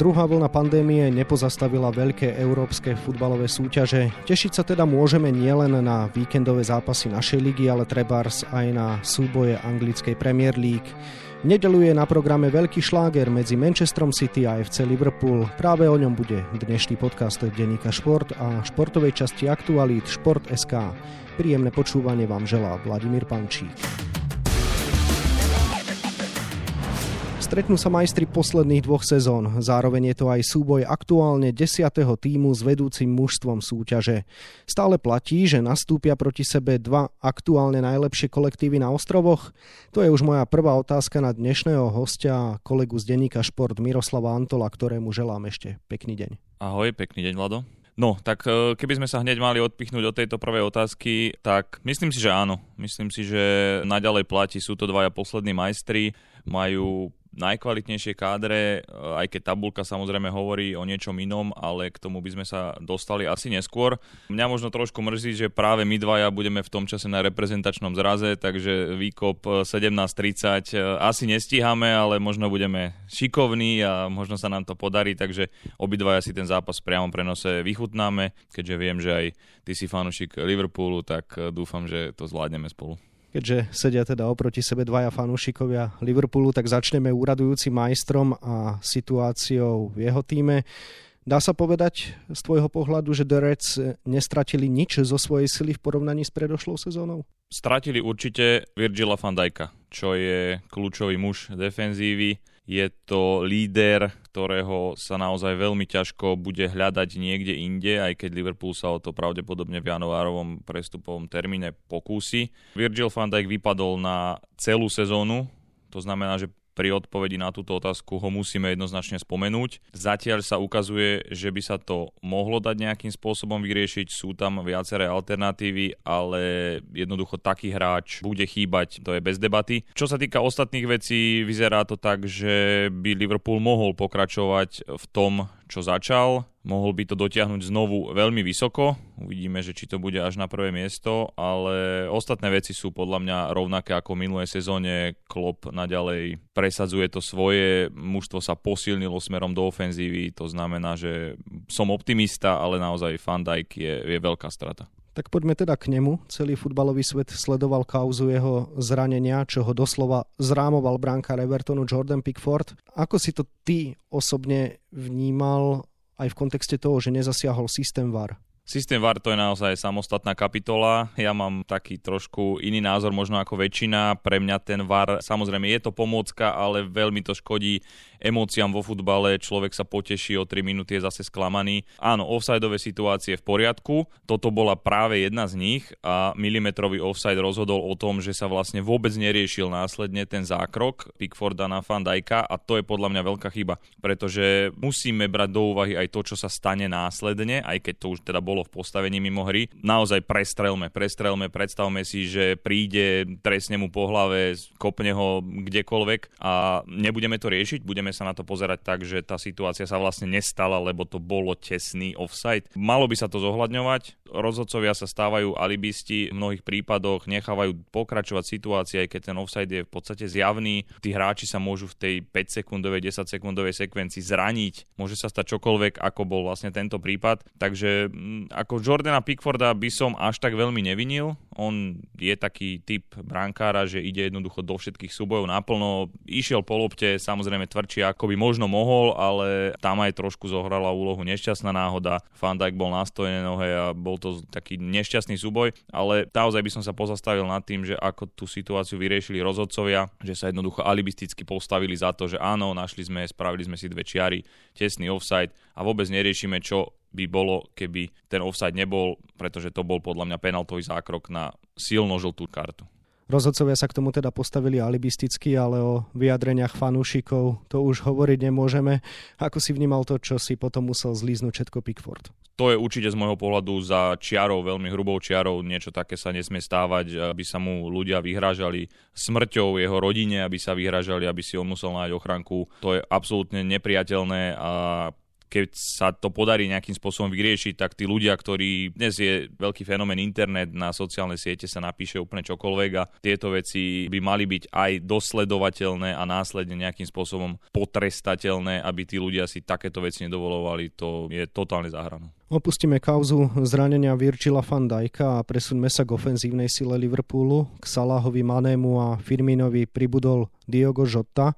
Druhá vlna pandémie nepozastavila veľké európske futbalové súťaže. Tešiť sa teda môžeme nielen na víkendové zápasy našej ligy, ale trebárs aj na súboje anglickej Premier League. Nedeluje na programe veľký šláger medzi Manchesterom City a FC Liverpool. Práve o ňom bude dnešný podcast denníka Šport a športovej časti aktualít Šport.sk. Príjemné počúvanie vám želá Vladimír Pančík. Stretnú sa majstri posledných dvoch sezón. Zároveň je to aj súboj aktuálne 10. týmu s vedúcim mužstvom súťaže. Stále platí, že nastúpia proti sebe dva aktuálne najlepšie kolektívy na ostrovoch? To je už moja prvá otázka na dnešného hostia, kolegu z denníka Šport Miroslava Antola, ktorému želám ešte pekný deň. Ahoj, pekný deň, Vlado. No, tak e, keby sme sa hneď mali odpichnúť od tejto prvej otázky, tak myslím si, že áno. Myslím si, že naďalej platí, sú to dvaja poslední majstri, majú najkvalitnejšie kádre, aj keď tabulka samozrejme hovorí o niečom inom, ale k tomu by sme sa dostali asi neskôr. Mňa možno trošku mrzí, že práve my dvaja budeme v tom čase na reprezentačnom zraze, takže výkop 17.30 e, asi nestíhame, ale možno budeme šikovní a možno sa nám to podarí, takže obidvaja si ten zápas v priamom prenose vychutnáme, keďže viem, že aj ty si fanúšik Liverpoolu, tak e, dúfam, že to zvládneme spolu. Keďže sedia teda oproti sebe dvaja fanúšikovia Liverpoolu, tak začneme úradujúcim majstrom a situáciou v jeho týme. Dá sa povedať z tvojho pohľadu, že The Reds nestratili nič zo svojej sily v porovnaní s predošlou sezónou? Stratili určite Virgila van Dijka, čo je kľúčový muž defenzívy je to líder, ktorého sa naozaj veľmi ťažko bude hľadať niekde inde, aj keď Liverpool sa o to pravdepodobne v januárovom prestupovom termíne pokúsi. Virgil van Dijk vypadol na celú sezónu, to znamená, že pri odpovedi na túto otázku ho musíme jednoznačne spomenúť. Zatiaľ sa ukazuje, že by sa to mohlo dať nejakým spôsobom vyriešiť, sú tam viaceré alternatívy, ale jednoducho taký hráč bude chýbať, to je bez debaty. Čo sa týka ostatných vecí, vyzerá to tak, že by Liverpool mohol pokračovať v tom, čo začal. Mohol by to dotiahnuť znovu veľmi vysoko. Uvidíme, že či to bude až na prvé miesto, ale ostatné veci sú podľa mňa rovnaké ako v minulej sezóne. Klopp naďalej presadzuje to svoje, mužstvo sa posilnilo smerom do ofenzívy, to znamená, že som optimista, ale naozaj Van Dijk je, je veľká strata. Tak poďme teda k nemu. Celý futbalový svet sledoval kauzu jeho zranenia, čo ho doslova zrámoval bránka Evertonu Jordan Pickford. Ako si to ty osobne vnímal aj v kontexte toho, že nezasiahol systém VAR? Systém VAR to je naozaj samostatná kapitola. Ja mám taký trošku iný názor možno ako väčšina. Pre mňa ten VAR, samozrejme je to pomôcka, ale veľmi to škodí emóciám vo futbale. Človek sa poteší, o 3 minúty je zase sklamaný. Áno, offsideové situácie v poriadku. Toto bola práve jedna z nich a milimetrový offside rozhodol o tom, že sa vlastne vôbec neriešil následne ten zákrok Pickforda na Van Dijka a to je podľa mňa veľká chyba, pretože musíme brať do úvahy aj to, čo sa stane následne, aj keď to už teda bolo bolo v postavení mimo hry. Naozaj prestrelme, prestrelme, predstavme si, že príde, trestne mu po hlave, kopne ho kdekoľvek a nebudeme to riešiť, budeme sa na to pozerať tak, že tá situácia sa vlastne nestala, lebo to bolo tesný offside. Malo by sa to zohľadňovať, rozhodcovia sa stávajú alibisti, v mnohých prípadoch nechávajú pokračovať situácie, aj keď ten offside je v podstate zjavný. Tí hráči sa môžu v tej 5 sekundovej, 10 sekundovej sekvencii zraniť, môže sa stať čokoľvek, ako bol vlastne tento prípad. Takže mm, ako Jordana Pickforda by som až tak veľmi nevinil. On je taký typ brankára, že ide jednoducho do všetkých súbojov naplno. Išiel po lopte, samozrejme tvrdšie ako by možno mohol, ale tam aj trošku zohrala úlohu nešťastná náhoda. Van Dijk bol na stojené nohe a bol to taký nešťastný súboj, ale naozaj by som sa pozastavil nad tým, že ako tú situáciu vyriešili rozhodcovia, že sa jednoducho alibisticky postavili za to, že áno, našli sme, spravili sme si dve čiary, tesný offside a vôbec neriešime, čo by bolo, keby ten offside nebol, pretože to bol podľa mňa penaltový zákrok na silno žltú kartu. Rozhodcovia sa k tomu teda postavili alibisticky, ale o vyjadreniach fanúšikov to už hovoriť nemôžeme. Ako si vnímal to, čo si potom musel zlíznuť všetko Pickford? To je určite z môjho pohľadu za čiarou, veľmi hrubou čiarou. Niečo také sa nesmie stávať, aby sa mu ľudia vyhrážali smrťou jeho rodine, aby sa vyhrážali, aby si on musel nájsť ochranku. To je absolútne nepriateľné a keď sa to podarí nejakým spôsobom vyriešiť, tak tí ľudia, ktorí dnes je veľký fenomén internet, na sociálne siete sa napíše úplne čokoľvek a tieto veci by mali byť aj dosledovateľné a následne nejakým spôsobom potrestateľné, aby tí ľudia si takéto veci nedovolovali. To je totálne záhrano. Opustíme kauzu zranenia Virgila van Dijka a presuňme sa k ofenzívnej sile Liverpoolu. K Salahovi, Manému a Firminovi pribudol Diogo Jota.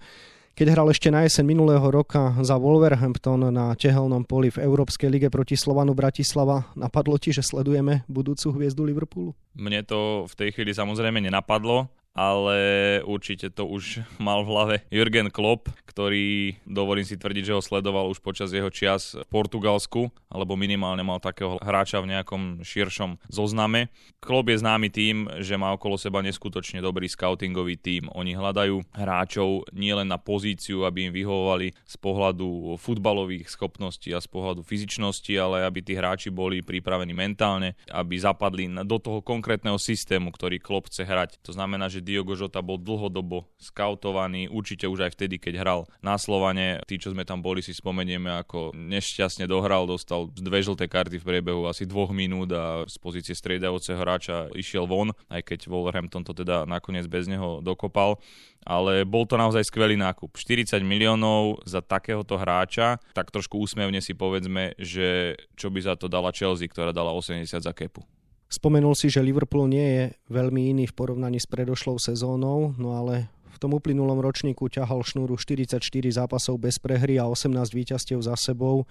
Keď hral ešte na jeseň minulého roka za Wolverhampton na tehelnom poli v Európskej lige proti Slovanu Bratislava, napadlo ti, že sledujeme budúcu hviezdu Liverpoolu? Mne to v tej chvíli samozrejme nenapadlo ale určite to už mal v hlave Jürgen Klopp, ktorý, dovolím si tvrdiť, že ho sledoval už počas jeho čias v Portugalsku, alebo minimálne mal takého hráča v nejakom širšom zozname. Klopp je známy tým, že má okolo seba neskutočne dobrý scoutingový tím. Oni hľadajú hráčov nielen na pozíciu, aby im vyhovovali z pohľadu futbalových schopností a z pohľadu fyzičnosti, ale aby tí hráči boli pripravení mentálne, aby zapadli do toho konkrétneho systému, ktorý Klopp chce hrať. To znamená, že Diogo Jota bol dlhodobo skautovaný, určite už aj vtedy, keď hral na Slovane. Tí, čo sme tam boli, si spomenieme, ako nešťastne dohral, dostal dve žlté karty v priebehu asi dvoch minút a z pozície striedajúceho hráča išiel von, aj keď Wolverhampton to teda nakoniec bez neho dokopal ale bol to naozaj skvelý nákup. 40 miliónov za takéhoto hráča, tak trošku úsmevne si povedzme, že čo by za to dala Chelsea, ktorá dala 80 za kepu. Spomenul si, že Liverpool nie je veľmi iný v porovnaní s predošlou sezónou, no ale v tom uplynulom ročníku ťahal šnúru 44 zápasov bez prehry a 18 víťazstiev za sebou.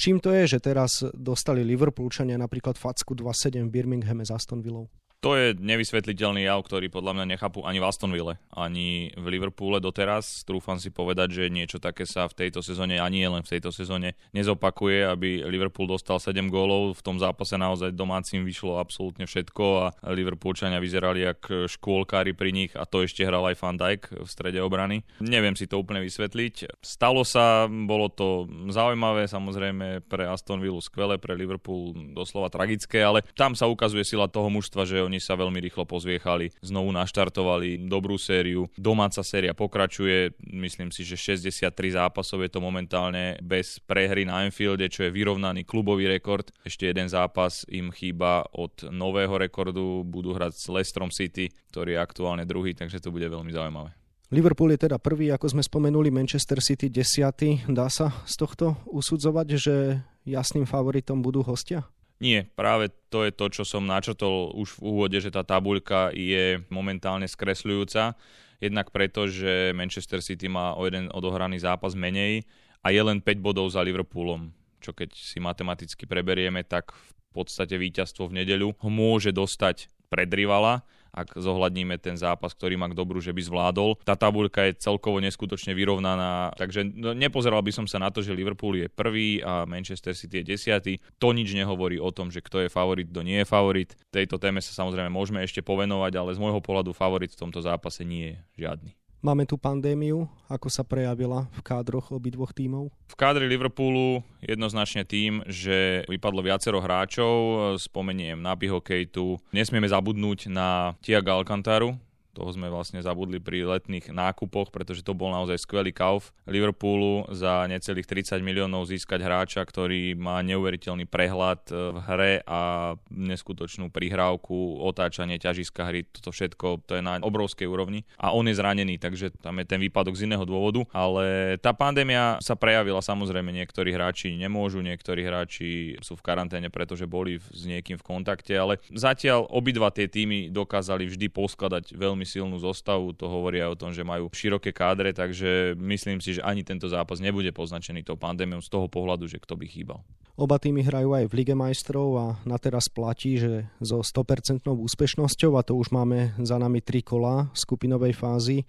Čím to je, že teraz dostali Liverpoolčania napríklad facku 2-7 v Birminghame za Aston Villou? To je nevysvetliteľný jav, ktorý podľa mňa nechápu ani v Astonville, ani v Liverpoole doteraz. Trúfam si povedať, že niečo také sa v tejto sezóne, ani len v tejto sezóne, nezopakuje, aby Liverpool dostal 7 gólov. V tom zápase naozaj domácim vyšlo absolútne všetko a Liverpoolčania vyzerali jak škôlkári pri nich a to ešte hral aj Van Dijk v strede obrany. Neviem si to úplne vysvetliť. Stalo sa, bolo to zaujímavé, samozrejme pre Aston Villa skvelé, pre Liverpool doslova tragické, ale tam sa ukazuje sila toho mužstva, že oni sa veľmi rýchlo pozviechali, znovu naštartovali dobrú sériu. Domáca séria pokračuje, myslím si, že 63 zápasov je to momentálne bez prehry na Anfielde, čo je vyrovnaný klubový rekord. Ešte jeden zápas im chýba od nového rekordu, budú hrať s Leicesterom City, ktorý je aktuálne druhý, takže to bude veľmi zaujímavé. Liverpool je teda prvý, ako sme spomenuli, Manchester City desiatý. Dá sa z tohto usudzovať, že jasným favoritom budú hostia? Nie, práve to je to, čo som načrtol už v úvode, že tá tabuľka je momentálne skresľujúca. Jednak preto, že Manchester City má o jeden odohraný zápas menej a je len 5 bodov za Liverpoolom. Čo keď si matematicky preberieme, tak v podstate víťazstvo v nedeľu ho môže dostať pred rivala ak zohľadníme ten zápas, ktorý má k dobru, že by zvládol. Tá tabuľka je celkovo neskutočne vyrovnaná, takže no, nepozeral by som sa na to, že Liverpool je prvý a Manchester City je desiatý. To nič nehovorí o tom, že kto je favorit, kto nie je favorit. Tejto téme sa samozrejme môžeme ešte povenovať, ale z môjho pohľadu favorit v tomto zápase nie je žiadny. Máme tu pandémiu, ako sa prejavila v kádroch obidvoch tímov? V kádri Liverpoolu jednoznačne tým, že vypadlo viacero hráčov, spomeniem Nabyho Kejtu. Nesmieme zabudnúť na Tiaga Alcantaru, toho sme vlastne zabudli pri letných nákupoch, pretože to bol naozaj skvelý kauf Liverpoolu za necelých 30 miliónov získať hráča, ktorý má neuveriteľný prehľad e, v hre a neskutočnú prihrávku, otáčanie ťažiska hry, toto všetko, to je na obrovskej úrovni. A on je zranený, takže tam je ten výpadok z iného dôvodu, ale tá pandémia sa prejavila samozrejme, niektorí hráči nemôžu, niektorí hráči sú v karanténe, pretože boli s niekým v kontakte, ale zatiaľ obidva tie týmy dokázali vždy poskladať veľmi veľmi silnú zostavu, to hovoria o tom, že majú široké kádre, takže myslím si, že ani tento zápas nebude poznačený tou pandémiou z toho pohľadu, že kto by chýbal. Oba týmy hrajú aj v Lige majstrov a na teraz platí, že so 100% úspešnosťou, a to už máme za nami tri kola skupinovej fázy,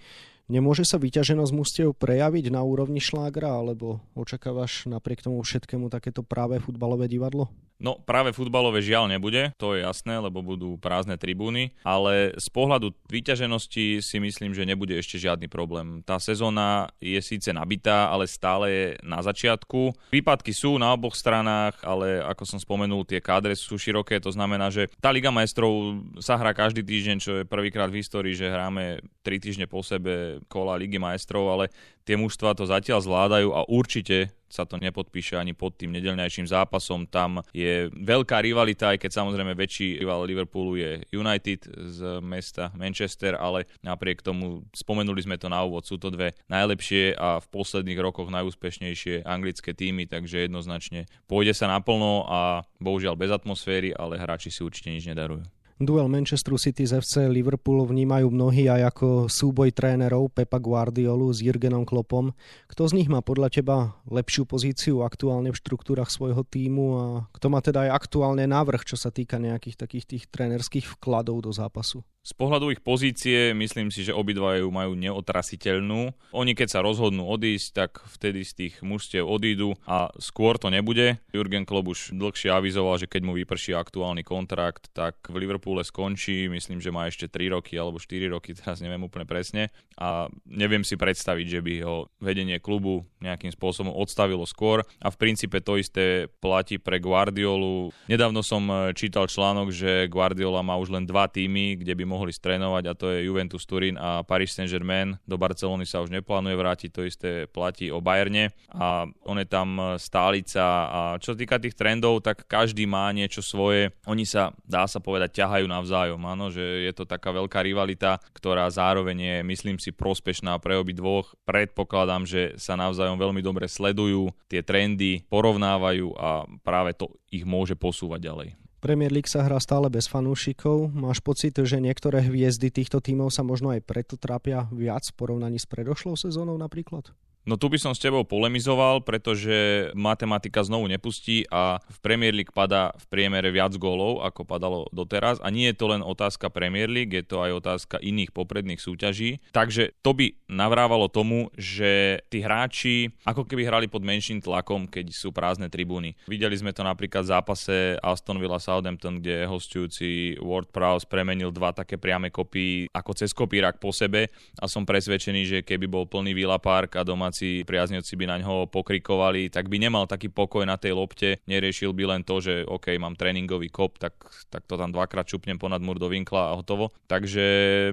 Nemôže sa vyťaženosť mústiev prejaviť na úrovni šlágra, alebo očakávaš napriek tomu všetkému takéto práve futbalové divadlo? No práve futbalové žiaľ nebude, to je jasné, lebo budú prázdne tribúny, ale z pohľadu vyťaženosti si myslím, že nebude ešte žiadny problém. Tá sezóna je síce nabitá, ale stále je na začiatku. Výpadky sú na oboch stranách, ale ako som spomenul, tie kádre sú široké, to znamená, že tá Liga majstrov sa hrá každý týždeň, čo je prvýkrát v histórii, že hráme tri týždne po sebe kola Ligy majstrov, ale tie mužstva to zatiaľ zvládajú a určite sa to nepodpíše ani pod tým nedelňajším zápasom. Tam je veľká rivalita, aj keď samozrejme väčší rival Liverpoolu je United z mesta Manchester, ale napriek tomu spomenuli sme to na úvod, sú to dve najlepšie a v posledných rokoch najúspešnejšie anglické týmy, takže jednoznačne pôjde sa naplno a bohužiaľ bez atmosféry, ale hráči si určite nič nedarujú. Duel Manchester City z FC Liverpool vnímajú mnohí aj ako súboj trénerov Pepa Guardiolu s Jurgenom Klopom. Kto z nich má podľa teba lepšiu pozíciu aktuálne v štruktúrach svojho týmu a kto má teda aj aktuálne návrh, čo sa týka nejakých takých tých trénerských vkladov do zápasu? Z pohľadu ich pozície myslím si, že obidva ju majú neotrasiteľnú. Oni keď sa rozhodnú odísť, tak vtedy z tých mužstiev odídu a skôr to nebude. Jurgen Klopp už dlhšie avizoval, že keď mu vyprší aktuálny kontrakt, tak v Liverpoole skončí. Myslím, že má ešte 3 roky alebo 4 roky, teraz neviem úplne presne. A neviem si predstaviť, že by ho vedenie klubu nejakým spôsobom odstavilo skôr. A v princípe to isté platí pre Guardiolu. Nedávno som čítal článok, že Guardiola má už len dva týmy, kde by mohli strénovať a to je Juventus Turín a Paris Saint-Germain. Do Barcelony sa už neplánuje vrátiť, to isté platí o Bayerne a on je tam stálica a čo sa týka tých trendov, tak každý má niečo svoje. Oni sa, dá sa povedať, ťahajú navzájom, áno, že je to taká veľká rivalita, ktorá zároveň je, myslím si, prospešná pre obi dvoch. Predpokladám, že sa navzájom veľmi dobre sledujú, tie trendy porovnávajú a práve to ich môže posúvať ďalej. Premier League sa hrá stále bez fanúšikov. Máš pocit, že niektoré hviezdy týchto tímov sa možno aj preto trápia viac v porovnaní s predošlou sezónou napríklad? No tu by som s tebou polemizoval, pretože matematika znovu nepustí a v Premier League padá v priemere viac gólov, ako padalo doteraz. A nie je to len otázka Premier League, je to aj otázka iných popredných súťaží. Takže to by navrávalo tomu, že tí hráči ako keby hrali pod menším tlakom, keď sú prázdne tribúny. Videli sme to napríklad v zápase Aston Villa Southampton, kde hostujúci Ward Prowse premenil dva také priame kopy ako cez kopírak po sebe a som presvedčený, že keby bol plný Villa Park a doma domáci priaznivci by na ňo pokrikovali, tak by nemal taký pokoj na tej lopte, neriešil by len to, že OK, mám tréningový kop, tak, tak to tam dvakrát čupnem ponad múr do vinkla a hotovo. Takže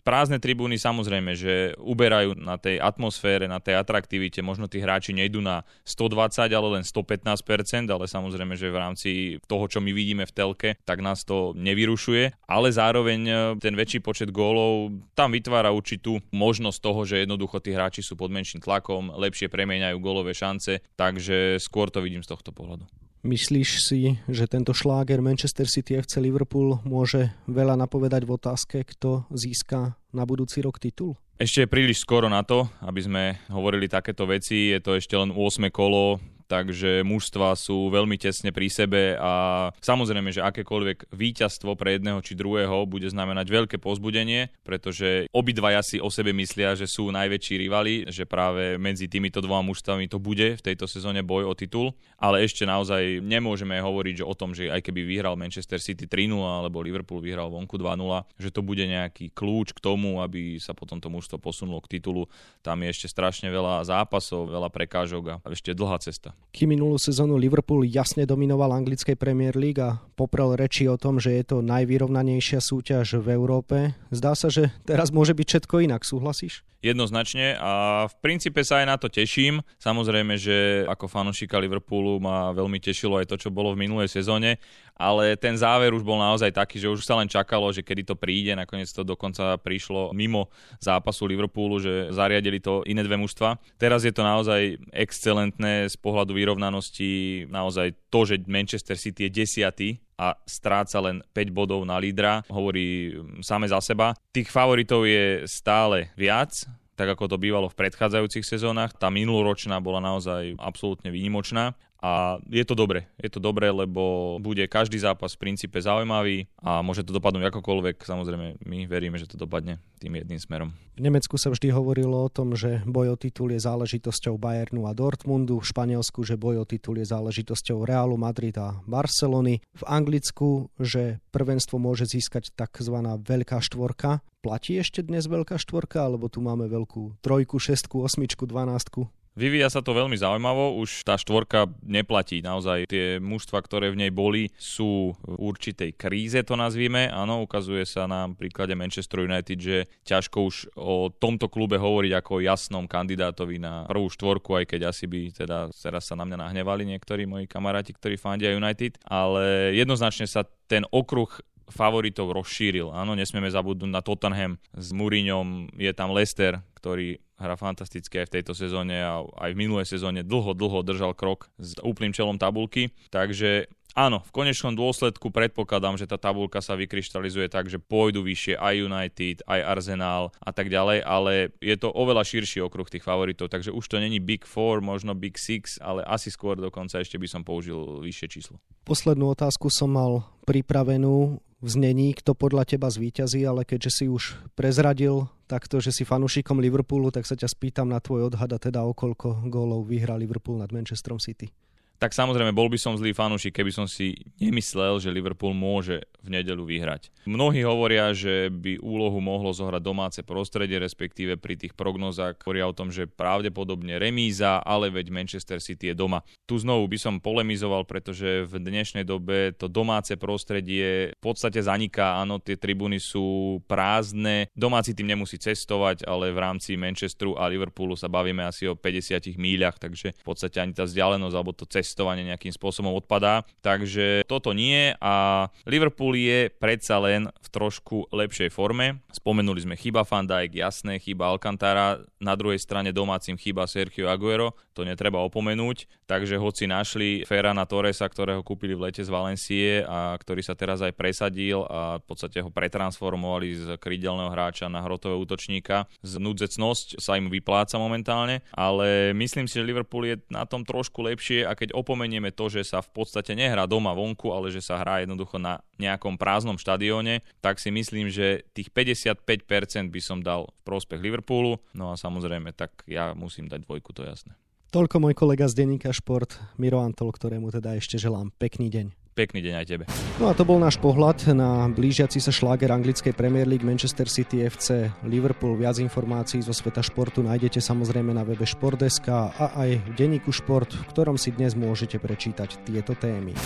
prázdne tribúny samozrejme, že uberajú na tej atmosfére, na tej atraktivite, možno tí hráči nejdú na 120, ale len 115%, ale samozrejme, že v rámci toho, čo my vidíme v telke, tak nás to nevyrušuje, ale zároveň e, ten väčší počet gólov tam vytvára určitú možnosť toho, že jednoducho tí hráči sú pod menším tlakom, lepšie premieňajú golové šance, takže skôr to vidím z tohto pohľadu. Myslíš si, že tento šláger Manchester City FC Liverpool môže veľa napovedať v otázke, kto získa na budúci rok titul? Ešte je príliš skoro na to, aby sme hovorili takéto veci. Je to ešte len 8 kolo, takže mužstva sú veľmi tesne pri sebe a samozrejme, že akékoľvek víťazstvo pre jedného či druhého bude znamenať veľké pozbudenie, pretože obidvaja si o sebe myslia, že sú najväčší rivali, že práve medzi týmito dvoma mužstvami to bude v tejto sezóne boj o titul, ale ešte naozaj nemôžeme hovoriť že o tom, že aj keby vyhral Manchester City 3-0 alebo Liverpool vyhral vonku 2-0, že to bude nejaký kľúč k tomu, aby sa potom to mužstvo posunulo k titulu. Tam je ešte strašne veľa zápasov, veľa prekážok a ešte dlhá cesta. Kým minulú sezónu Liverpool jasne dominoval anglickej Premier League a poprel reči o tom, že je to najvyrovnanejšia súťaž v Európe, zdá sa, že teraz môže byť všetko inak, súhlasíš? Jednoznačne a v princípe sa aj na to teším. Samozrejme, že ako fanúšika Liverpoolu ma veľmi tešilo aj to, čo bolo v minulej sezóne, ale ten záver už bol naozaj taký, že už sa len čakalo, že kedy to príde, nakoniec to dokonca prišlo mimo zápasu Liverpoolu, že zariadili to iné dve mužstva. Teraz je to naozaj excelentné z pohľadu vyrovnanosti, naozaj to, že Manchester City je desiatý a stráca len 5 bodov na lídra, hovorí mm, same za seba. Tých favoritov je stále viac, tak ako to bývalo v predchádzajúcich sezónach. Tá minuloročná bola naozaj absolútne výnimočná a je to dobre. Je to dobre, lebo bude každý zápas v princípe zaujímavý a môže to dopadnúť akokoľvek. Samozrejme, my veríme, že to dopadne tým jedným smerom. V Nemecku sa vždy hovorilo o tom, že boj o titul je záležitosťou Bayernu a Dortmundu, v Španielsku, že boj o titul je záležitosťou Realu Madrid a Barcelony, v Anglicku, že prvenstvo môže získať tzv. veľká štvorka. Platí ešte dnes veľká štvorka, alebo tu máme veľkú trojku, šestku, osmičku, dvanástku? Vyvíja sa to veľmi zaujímavo, už tá štvorka neplatí. Naozaj tie mužstva, ktoré v nej boli, sú v určitej kríze, to nazvime. Áno, ukazuje sa na príklade Manchester United, že ťažko už o tomto klube hovoriť ako o jasnom kandidátovi na prvú štvorku, aj keď asi by teda teraz sa na mňa nahnevali niektorí moji kamaráti, ktorí fandia United, ale jednoznačne sa ten okruh favoritov rozšíril. Áno, nesmieme zabudnúť na Tottenham s Mourinhom, je tam Leicester, ktorý hrá fantasticky aj v tejto sezóne a aj v minulej sezóne dlho, dlho držal krok s úplným čelom tabulky. Takže Áno, v konečnom dôsledku predpokladám, že tá tabulka sa vykryštalizuje tak, že pôjdu vyššie aj United, aj Arsenal a tak ďalej, ale je to oveľa širší okruh tých favoritov, takže už to není Big Four, možno Big Six, ale asi skôr dokonca ešte by som použil vyššie číslo. Poslednú otázku som mal pripravenú v znení, kto podľa teba zvíťazí, ale keďže si už prezradil takto, že si fanúšikom Liverpoolu, tak sa ťa spýtam na tvoj odhad a teda o koľko gólov vyhrá Liverpool nad Manchesterom City tak samozrejme bol by som zlý fanúšik, keby som si nemyslel, že Liverpool môže v nedelu vyhrať. Mnohí hovoria, že by úlohu mohlo zohrať domáce prostredie, respektíve pri tých prognozách hovoria o tom, že pravdepodobne remíza, ale veď Manchester City je doma. Tu znovu by som polemizoval, pretože v dnešnej dobe to domáce prostredie v podstate zaniká, áno, tie tribúny sú prázdne, domáci tým nemusí cestovať, ale v rámci Manchesteru a Liverpoolu sa bavíme asi o 50 míľach, takže v podstate ani tá vzdialenosť alebo to cest testovanie nejakým spôsobom odpadá. Takže toto nie a Liverpool je predsa len v trošku lepšej forme. Spomenuli sme chyba Van Dijk, jasné, chyba Alcantara, na druhej strane domácim chyba Sergio Aguero, to netreba opomenúť. Takže hoci našli Ferrana Torresa, ktorého kúpili v lete z Valencie a ktorý sa teraz aj presadil a v podstate ho pretransformovali z krídelného hráča na hrotového útočníka. Z nudzecnosť sa im vypláca momentálne, ale myslím si, že Liverpool je na tom trošku lepšie a keď opomenieme to, že sa v podstate nehrá doma vonku, ale že sa hrá jednoducho na nejakom prázdnom štadióne, tak si myslím, že tých 55% by som dal v prospech Liverpoolu. No a samozrejme, tak ja musím dať dvojku, to je jasné. Toľko môj kolega z denníka Šport, Miro Antol, ktorému teda ešte želám pekný deň. Pekný deň aj tebe. No a to bol náš pohľad na blížiaci sa šláger anglickej Premier League Manchester City FC Liverpool. Viac informácií zo sveta športu nájdete samozrejme na webe Športdeska a aj v denníku Šport, v ktorom si dnes môžete prečítať tieto témy.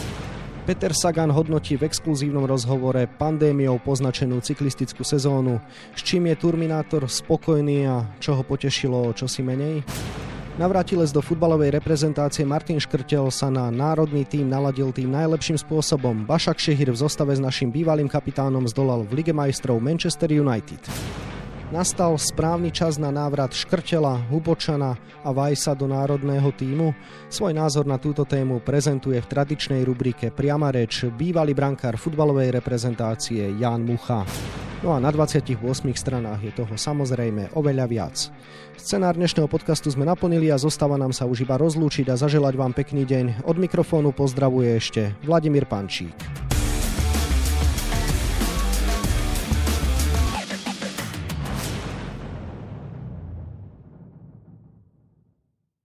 Peter Sagan hodnotí v exkluzívnom rozhovore pandémiou poznačenú cyklistickú sezónu. S čím je Turminátor spokojný a čo ho potešilo čo si menej? Navrátilec do futbalovej reprezentácie Martin Škrtel sa na národný tým naladil tým najlepším spôsobom. Bašak Šehir v zostave s našim bývalým kapitánom zdolal v Lige majstrov Manchester United. Nastal správny čas na návrat Škrtela, Hubočana a Vajsa do národného týmu? Svoj názor na túto tému prezentuje v tradičnej rubrike Priama reč bývalý brankár futbalovej reprezentácie Jan Mucha. No a na 28 stranách je toho samozrejme oveľa viac. Scenár dnešného podcastu sme naplnili a zostáva nám sa už iba rozlúčiť a zaželať vám pekný deň. Od mikrofónu pozdravuje ešte Vladimír Pančík.